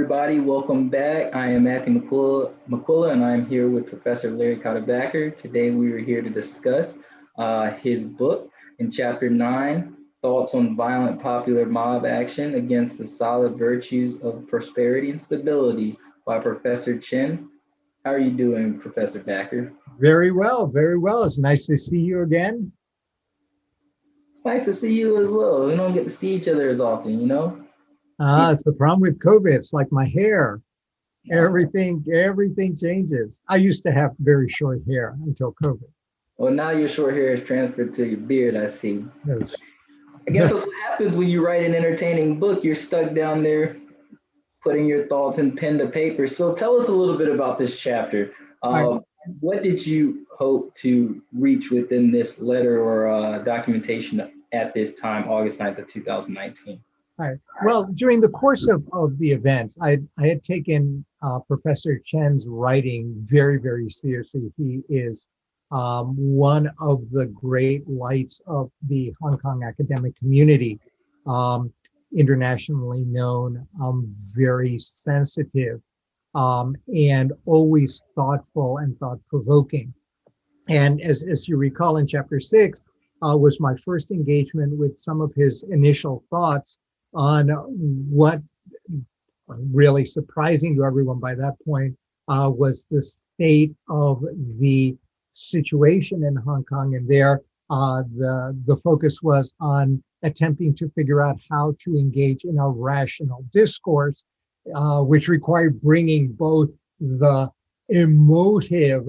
everybody. Welcome back. I am Matthew McQuilla, McQuilla and I'm here with Professor Larry Catá Backer. Today, we are here to discuss uh, his book in chapter nine, Thoughts on Violent Popular Mob Action Against the Solid Virtues of Prosperity and Stability by Professor Chen. How are you doing, Professor Backer? Very well, very well. It's nice to see you again. It's nice to see you as well. We don't get to see each other as often, you know? Ah, it's the problem with COVID. It's like my hair. Everything, everything changes. I used to have very short hair until COVID. Well, now your short hair is transferred to your beard, I see. Yes. I guess that's what happens when you write an entertaining book. You're stuck down there putting your thoughts in pen to paper. So tell us a little bit about this chapter. Uh, what did you hope to reach within this letter or uh, documentation at this time, August 9th of 2019? Well, during the course of, of the event, I, I had taken uh, Professor Chen's writing very, very seriously. He is um, one of the great lights of the Hong Kong academic community, um, internationally known, um, very sensitive, um, and always thoughtful and thought provoking. And as, as you recall in chapter six, uh, was my first engagement with some of his initial thoughts on what really surprising to everyone by that point uh, was the state of the situation in Hong Kong. And there, uh, the, the focus was on attempting to figure out how to engage in a rational discourse, uh, which required bringing both the emotive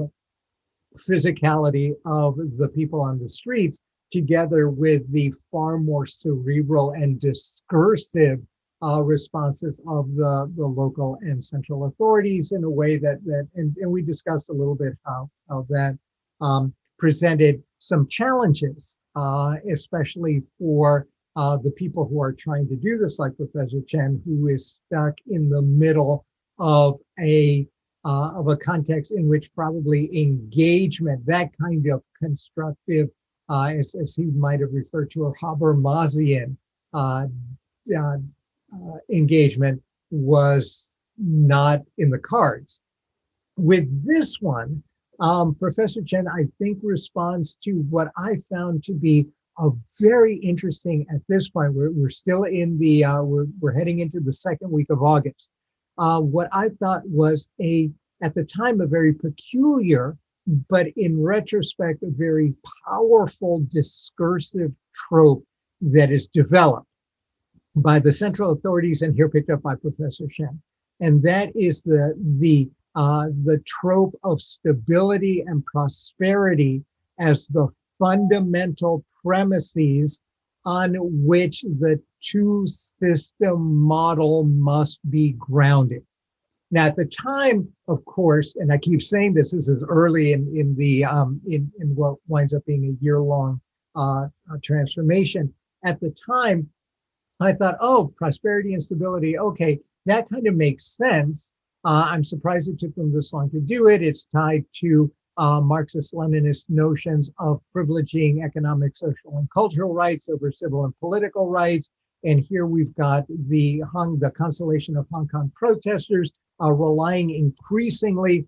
physicality of the people on the streets together with the far more cerebral and discursive uh, responses of the, the local and central authorities in a way that, that and, and we discussed a little bit how, how that um, presented some challenges, uh, especially for uh, the people who are trying to do this, like Professor Chen, who is stuck in the middle of a uh, of a context in which probably engagement, that kind of constructive uh, as, as he might have referred to, a Habermasian uh, uh, engagement was not in the cards. With this one, um, Professor Chen, I think, responds to what I found to be a very interesting at this point. We're, we're still in the, uh, we're, we're heading into the second week of August. Uh, what I thought was a, at the time, a very peculiar but in retrospect, a very powerful discursive trope that is developed by the central authorities and here picked up by Professor Chen. And that is the, the, uh, the trope of stability and prosperity as the fundamental premises on which the two system model must be grounded. Now, at the time, of course, and I keep saying this, this is early in, in the um, in, in what winds up being a year-long uh, uh, transformation. At the time, I thought, oh, prosperity and stability, okay, that kind of makes sense. Uh, I'm surprised it took them this long to do it. It's tied to uh, Marxist-Leninist notions of privileging economic, social, and cultural rights over civil and political rights. And here we've got the Hong, the constellation of Hong Kong protesters uh, relying increasingly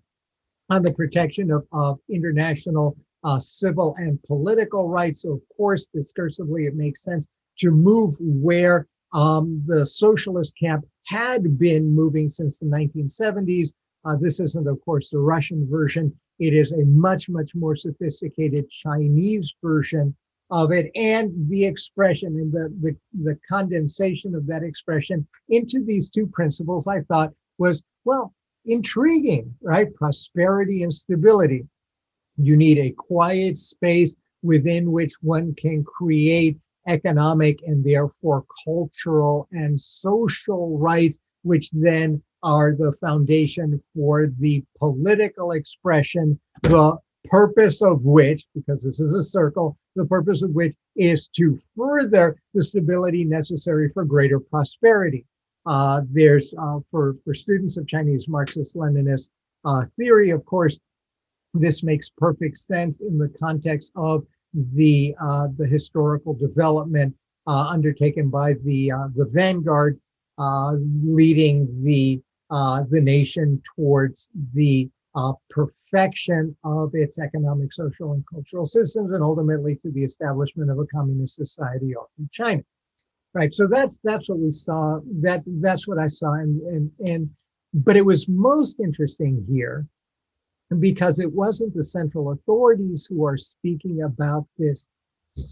on the protection of, of international uh, civil and political rights. So of course, discursively, it makes sense to move where um, the socialist camp had been moving since the 1970s. Uh, this isn't, of course, the Russian version. It is a much, much more sophisticated Chinese version of it and the expression and the, the, the condensation of that expression into these two principles, I thought was well, intriguing, right? Prosperity and stability. You need a quiet space within which one can create economic and therefore cultural and social rights, which then are the foundation for the political expression, the purpose of which, because this is a circle, the purpose of which is to further the stability necessary for greater prosperity. Uh, there's uh, for, for students of Chinese Marxist-Leninist uh, theory, of course, this makes perfect sense in the context of the uh, the historical development uh, undertaken by the uh, the vanguard, leading the uh, the nation towards the uh, perfection of its economic, social, and cultural systems, and ultimately to the establishment of a communist society in China. Right. So that's that's what we saw. That that's what I saw, and and and but it was most interesting here because it wasn't the central authorities who are speaking about this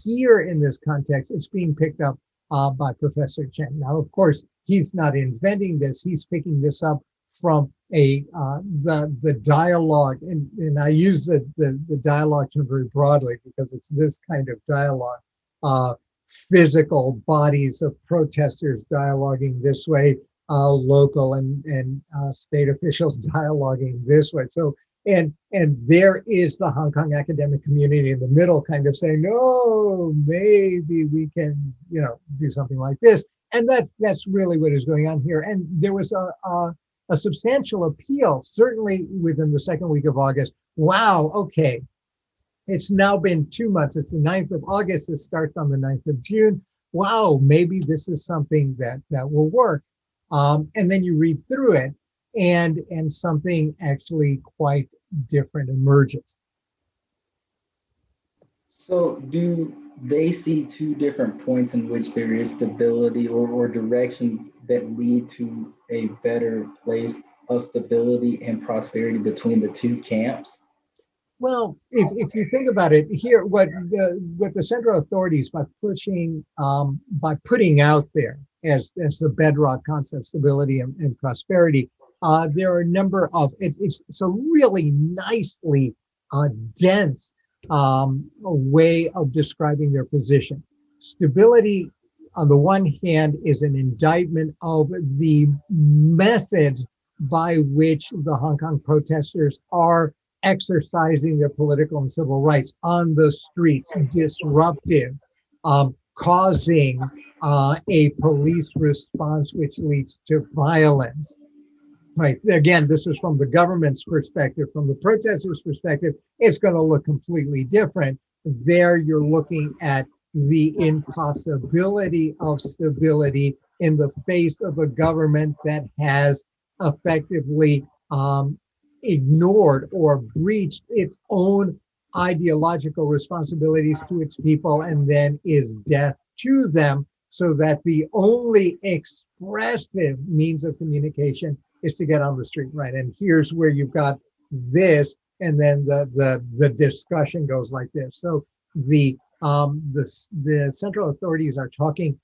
here in this context. It's being picked up uh, by Professor Chen. Now, of course, he's not inventing this. He's picking this up from a uh, the the dialogue, and, and I use the, the, the dialogue term very broadly because it's this kind of dialogue. Uh, physical bodies of protesters dialoguing this way, uh, local and and uh, state officials dialoguing this way. So and and there is the Hong Kong academic community in the middle, kind of saying, "No, maybe we can, you know, do something like this." And that's that's really what is going on here. And there was a, a a substantial appeal, certainly within the second week of August. Wow, okay. It's now been two months. It's the 9th of August. It starts on the 9th of June. Wow, maybe this is something that that will work. Um, and then you read through it, and and something actually quite different emerges. So do they see two different points in which there is stability or, or directions that lead to a better place of stability and prosperity between the two camps? Well, if, if you think about it, here what the what the central authorities by pushing um, by putting out there as as the bedrock concept stability and, and prosperity, uh, there are a number of it, it's it's a really nicely uh, dense um, way of describing their position. Stability, on the one hand, is an indictment of the methods by which the Hong Kong protesters are exercising their political and civil rights on the streets, disruptive, um, causing uh, a police response which leads to violence. Right. Again, this is from the government's perspective. From the protesters' perspective, it's going to look completely different. There, you're looking at the impossibility of stability in the face of a government that has effectively um, ignored or breached its own ideological responsibilities to its people and then is death to them so that the only expressive means of communication is to get on the street right? And here's where you've got this and then the the the discussion goes like this. So the um the the central authorities are talking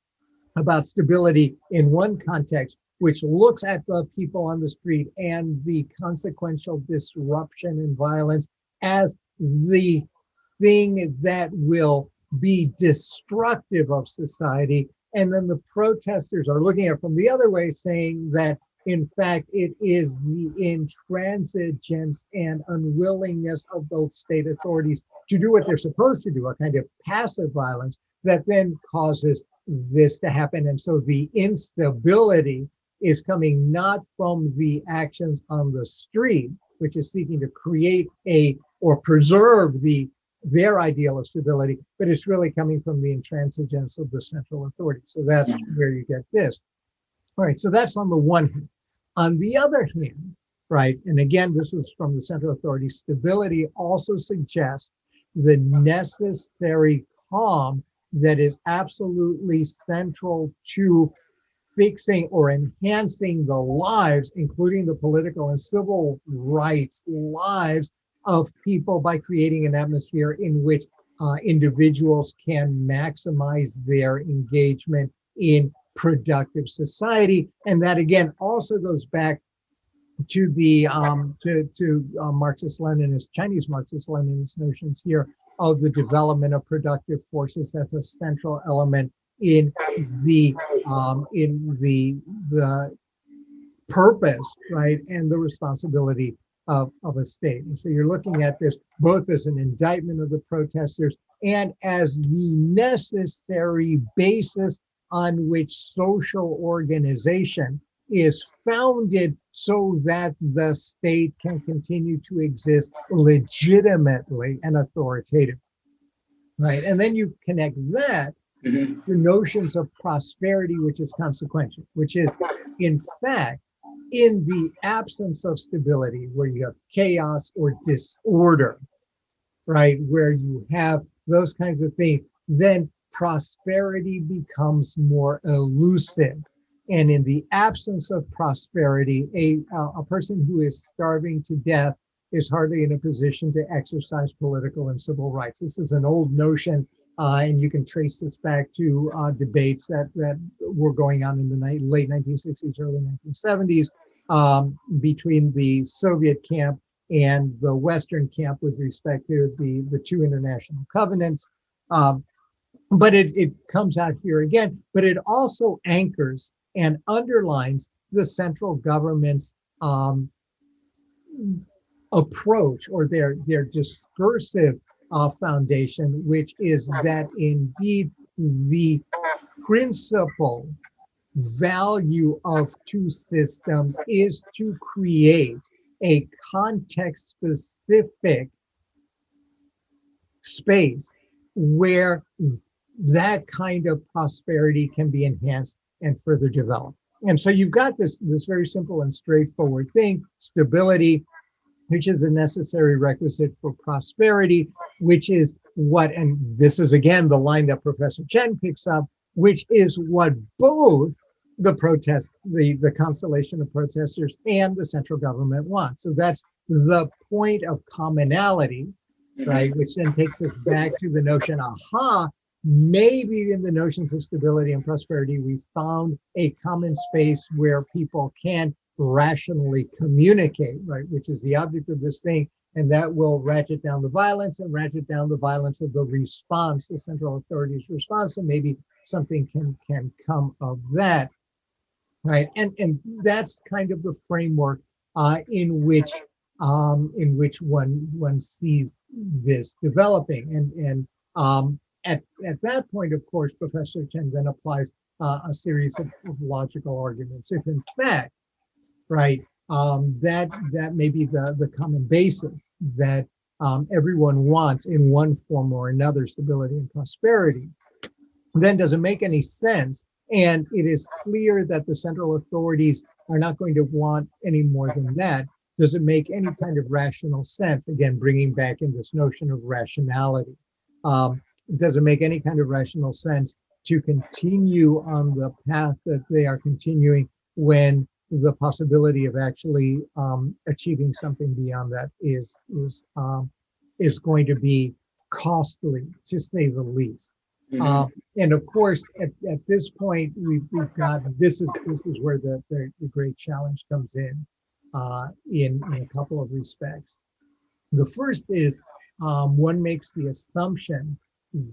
about stability in one context which looks at the people on the street and the consequential disruption and violence as the thing that will be destructive of society. And then the protesters are looking at from the other way, saying that in fact it is the intransigence and unwillingness of those state authorities to do what they're supposed to do, a kind of passive violence that then causes this to happen. And so the instability is coming not from the actions on the street, which is seeking to create a or preserve the their ideal of stability, but it's really coming from the intransigence of the central authority. So that's where you get this. All right, so that's on the one hand. On the other hand, right, and again, this is from the central authority, stability also suggests the necessary calm that is absolutely central to fixing or enhancing the lives, including the political and civil rights lives of people by creating an atmosphere in which uh, individuals can maximize their engagement in productive society. And that again also goes back to the um, to to uh, Marxist-Leninist Chinese Marxist-Leninist notions here of the development of productive forces as a central element in the um, in the the purpose, right, and the responsibility of, of a state. And so you're looking at this both as an indictment of the protesters and as the necessary basis on which social organization is founded so that the state can continue to exist legitimately and authoritative. Right. And then you connect that mm-hmm. the notions of prosperity, which is consequential, which is in fact in the absence of stability, where you have chaos or disorder, right, where you have those kinds of things, then prosperity becomes more elusive. And in the absence of prosperity, a, a person who is starving to death is hardly in a position to exercise political and civil rights. This is an old notion, uh, and you can trace this back to uh, debates that, that were going on in the ni- late 1960s, early 1970s um, between the Soviet camp and the Western camp with respect to the, the two international covenants. Um, but it, it comes out here again, but it also anchors and underlines the central government's um, approach or their, their discursive uh, foundation, which is that indeed the principal value of two systems is to create a context specific space where that kind of prosperity can be enhanced and further developed. And so you've got this, this very simple and straightforward thing, stability, which is a necessary requisite for prosperity, which is what, and this is again the line that Professor Chen picks up, which is what both the protest, the, the constellation of protesters and the central government want. So that's the point of commonality, mm-hmm. right? Which then takes us back to the notion, aha, maybe in the notions of stability and prosperity, we found a common space where people can rationally communicate, right? Which is the object of this thing. And that will ratchet down the violence and ratchet down the violence of the response, the central authorities' response, and maybe something can can come of that right? And and that's kind of the framework uh, in which um, in which one one sees this developing. And and um, at at that point, of course, Professor Chen then applies uh, a series of, of, logical arguments. If in fact, right, um, that that may be the the common basis that um, everyone wants in one form or another, stability and prosperity, then does it make any sense and it is clear that the central authorities are not going to want any more than that. Does it make any kind of rational sense? Again, bringing back in this notion of rationality. Um, does it make any kind of rational sense to continue on the path that they are continuing when the possibility of actually um, achieving something beyond that is is um, is going to be costly, to say the least. Mm-hmm. Uh, and of course, at, at this point, we've, we've got this is this is where the, the, the great challenge comes in, uh, in in a couple of respects. The first is um, one makes the assumption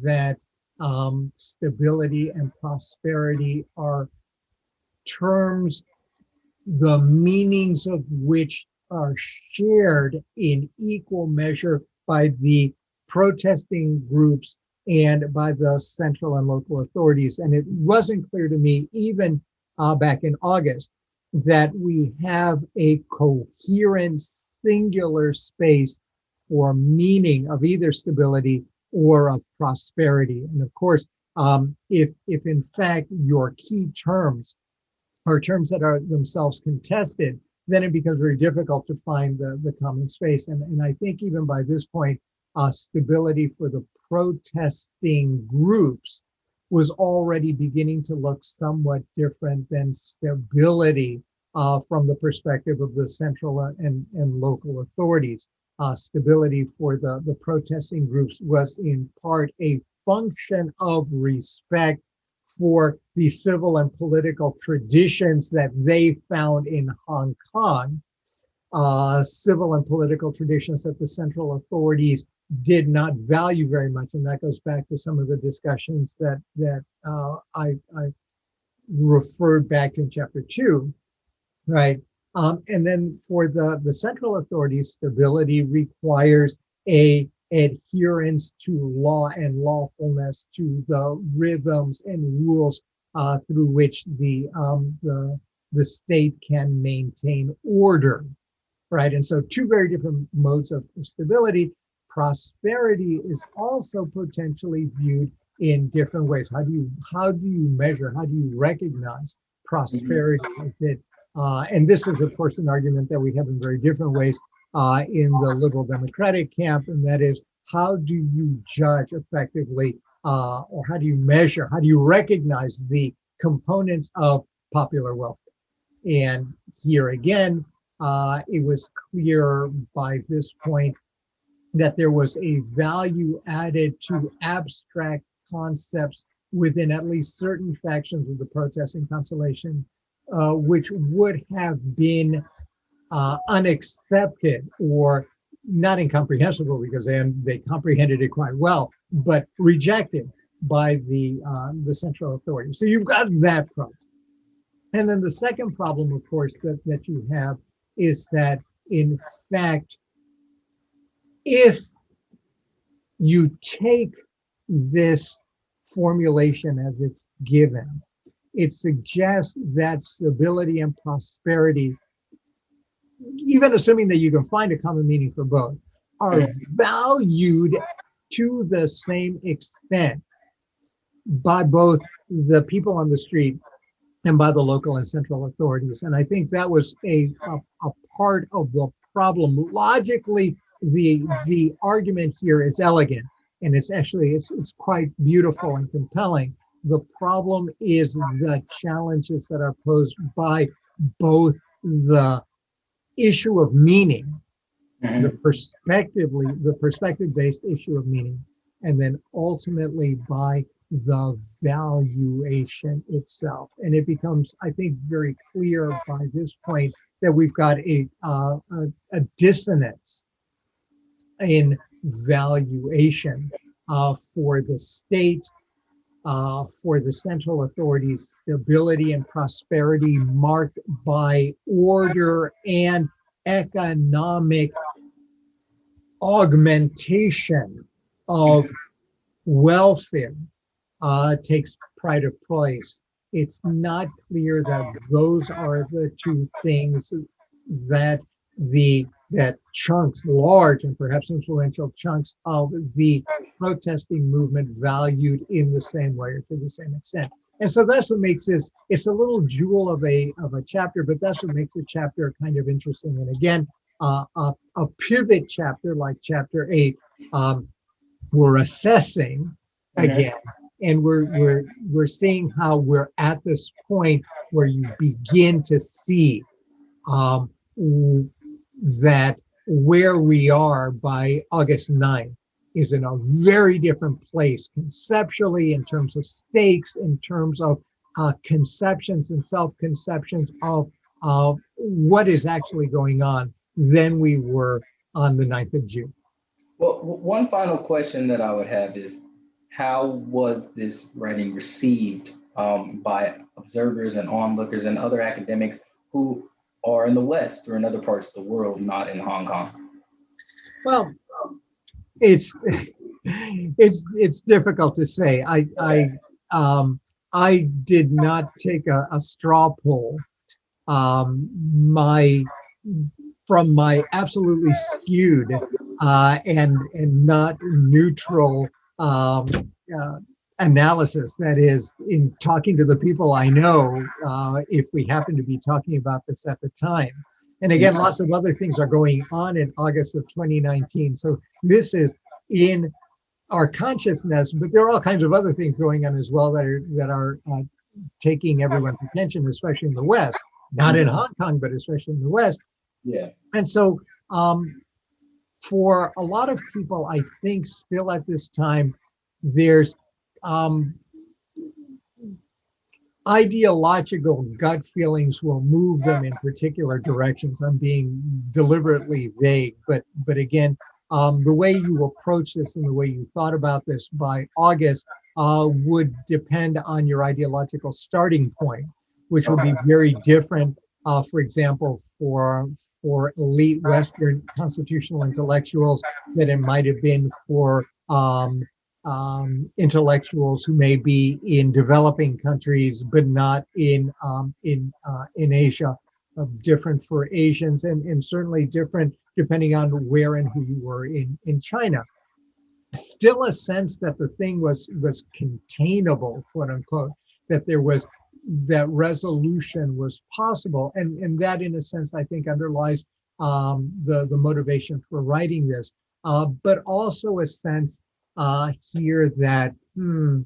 that um, stability and prosperity are terms, the meanings of which are shared in equal measure by the protesting groups and by the central and local authorities. And it wasn't clear to me, even uh, back in August, that we have a coherent, singular space for meaning of either stability or of prosperity. And of course, um, if, if in fact your key terms are terms that are themselves contested, then it becomes very difficult to find the, the common space. And, and I think even by this point, uh, stability for the protesting groups was already beginning to look somewhat different than stability uh, from the perspective of the central and, and local authorities. Uh, stability for the, the protesting groups was in part a function of respect for the civil and political traditions that they found in Hong Kong, uh, civil and political traditions that the central authorities did not value very much, and that goes back to some of the discussions that that uh, I, I referred back to in chapter two, right? Um, and then for the the central authorities, stability requires a adherence to law and lawfulness, to the rhythms and rules uh, through which the um, the the state can maintain order, right? And so, two very different modes of stability prosperity is also potentially viewed in different ways. How do you how do you measure? How do you recognize prosperity? Mm-hmm. Is it Uh, and this is, of course, an argument that we have in very different ways uh, in the liberal democratic camp, and that is how do you judge effectively, uh, or how do you measure, how do you recognize the components of popular welfare? And here again, uh, it was clear by this point that there was a value added to abstract concepts within at least certain factions of the protesting constellation, uh, which would have been uh, unaccepted or not incomprehensible because they, they comprehended it quite well, but rejected by the uh, the central authority. So you've got that problem. And then the second problem, of course, that, that you have is that in fact, if you take this formulation as it's given, it suggests that stability and prosperity, even assuming that you can find a common meaning for both, are valued to the same extent by both the people on the street and by the local and central authorities. And I think that was a, a, a part of the problem. Logically, the the argument here is elegant and it's actually it's, it's quite beautiful and compelling. The problem is the challenges that are posed by both the issue of meaning, mm-hmm. the perspectively, the perspective-based issue of meaning, and then ultimately by the valuation itself. And it becomes, I think, very clear by this point that we've got a, uh, a, a, dissonance in valuation uh, for the state, uh, for the central authorities, stability and prosperity marked by order and economic augmentation of welfare uh, takes pride of place. It's not clear that those are the two things that the that chunks, large and perhaps influential chunks of the protesting movement valued in the same way or to the same extent. And so that's what makes this, it's a little jewel of a of a chapter, but that's what makes the chapter kind of interesting. And again, uh, a, a pivot chapter like chapter eight, um, we're assessing again and we're we're we're seeing how we're at this point where you begin to see um, that where we are by August 9th is in a very different place conceptually in terms of stakes, in terms of uh, conceptions and self-conceptions of uh, what is actually going on than we were on the 9th of June. Well, one final question that I would have is, how was this writing received um, by observers and onlookers and other academics who are in the West or in other parts of the world, not in Hong Kong? Well, it's it's it's difficult to say. I I um, I did not take a, a straw poll. Um, my from my absolutely skewed uh, and and not neutral um, uh, analysis that is in talking to the people i know uh, if we happen to be talking about this at the time. And again yeah. lots of other things are going on in august of 2019 so this is in our consciousness but there are all kinds of other things going on as well that are that are uh, taking everyone's attention especially in the west. Not in hong kong but especially in the west. Yeah. And so um, for a lot of people i think still at this time there's um, ideological gut feelings will move them in particular directions. I'm being deliberately vague, but but again, um, the way you approach this and the way you thought about this by August uh, would depend on your ideological starting point, which would be very different. Uh, for example, for for elite Western constitutional intellectuals, that it might have been for um, um, intellectuals who may be in developing countries but not in um, in uh, in Asia. Uh, different for Asians and, and certainly different depending on where and who you were in in China. Still a sense that the thing was was containable, quote unquote, that there was that resolution was possible. And, and that, in a sense, I think underlies um, the, the motivation for writing this, uh, but also a sense uh, here that hmm,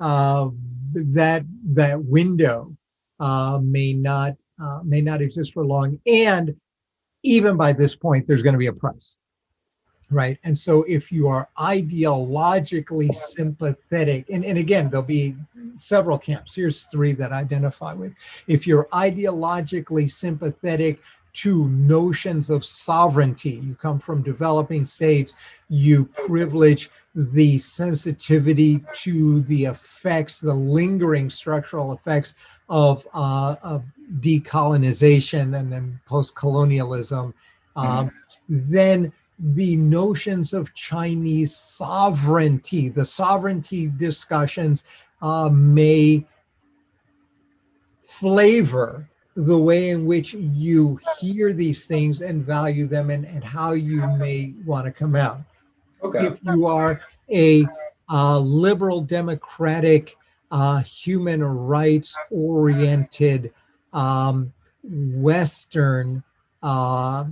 uh, that that window uh, may not uh, may not exist for long, and even by this point, there's going to be a price, right? And so, if you are ideologically sympathetic, and, and again, there'll be several camps. Here's three that I identify with. If you're ideologically sympathetic to notions of sovereignty. You come from developing states, you privilege the sensitivity to the effects, the lingering structural effects of, uh, of decolonization and then post colonialism. Um, then the notions of Chinese sovereignty, the sovereignty discussions uh, may flavor the way in which you hear these things and value them and, and how you may want to come out. Okay. If you are a uh, liberal democratic, uh, human rights oriented, um, Western uh,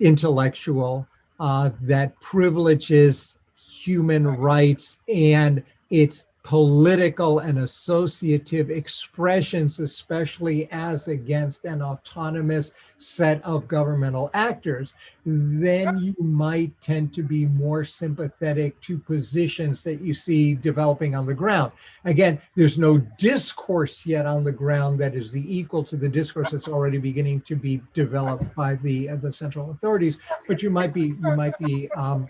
intellectual uh, that privileges human rights and its political and associative expressions, especially as against an autonomous set of governmental actors, then you might tend to be more sympathetic to positions that you see developing on the ground. Again, there's no discourse yet on the ground that is the equal to the discourse that's already beginning to be developed by the uh, the central authorities, but you might be you might be um,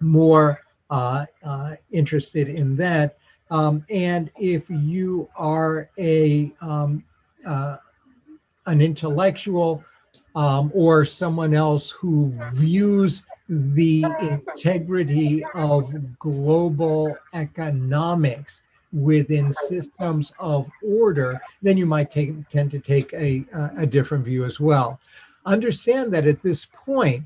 more uh, uh, interested in that. Um, and if you are a um, uh, an intellectual um, or someone else who views the integrity of global economics within systems of order, then you might take, tend to take a, a different view as well. Understand that at this point,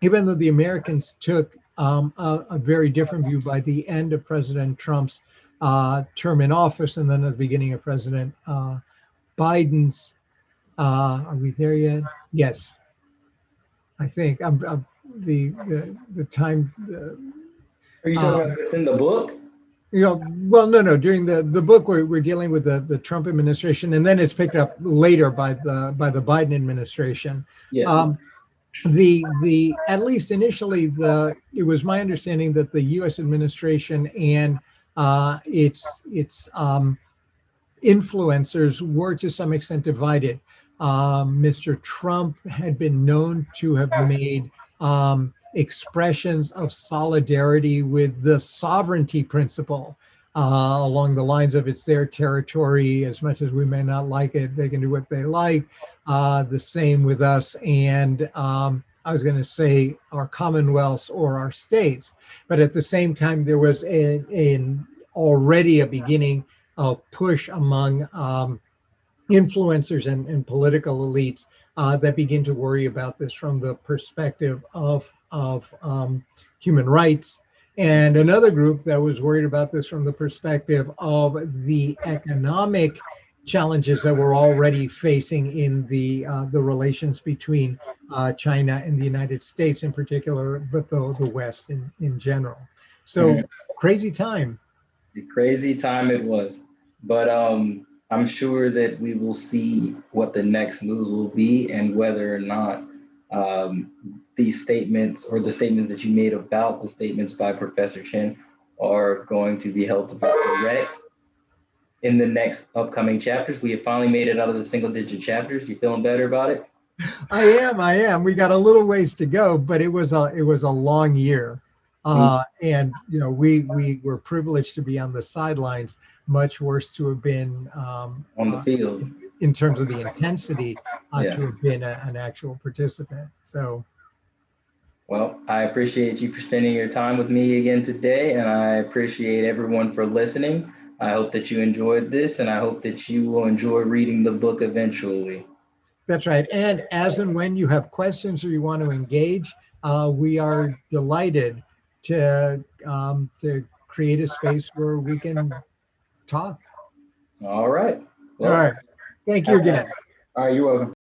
even though the Americans took um, a, a, very different view by the end of President Trump's uh, term in office and then at the beginning of President uh, Biden's. Uh, are we there yet? Yes. I think I'm, I'm the, the the time. The, Are you talking about within the book? You know, well, no, no. During the the book, we're, we're dealing with the the Trump administration, and then it's picked up later by the by the Biden administration. Yes. Um, the the at least initially the it was my understanding that the U.S. administration and uh, its its um, influencers were to some extent divided. Um, Mr. Trump had been known to have made um, expressions of solidarity with the sovereignty principle uh, along the lines of it's their territory. As much as we may not like it, they can do what they like. Uh, the same with us and um, I was going to say our commonwealths or our states, but at the same time, there was an already a beginning of push among um, influencers and, and, political elites uh, that begin to worry about this from the perspective of, of um, human rights. And another group that was worried about this from the perspective of the economic challenges that we're already facing in the uh, the relations between uh, China and the United States in particular, but the, the West in, in general. So crazy time. The crazy time it was. But um, I'm sure that we will see what the next moves will be and whether or not um, these statements or the statements that you made about the statements by Professor Chen are going to be held to be correct in the next upcoming chapters. We have finally made it out of the single digit chapters. You feeling better about it? I am. I am. We got a little ways to go, but it was a it was a long year, uh, and you know we we were privileged to be on the sidelines. Much worse to have been um, on the field uh, in terms of the intensity uh, Yeah. to have been a, an actual participant. So Well, I appreciate you for spending your time with me again today, and I appreciate everyone for listening. I hope that you enjoyed this, and I hope that you will enjoy reading the book eventually. that's right. And as and when you have questions or you want to engage, uh, we are delighted to um, to create a space where we can talk. All right. All right. Thank you again. All right, you're welcome.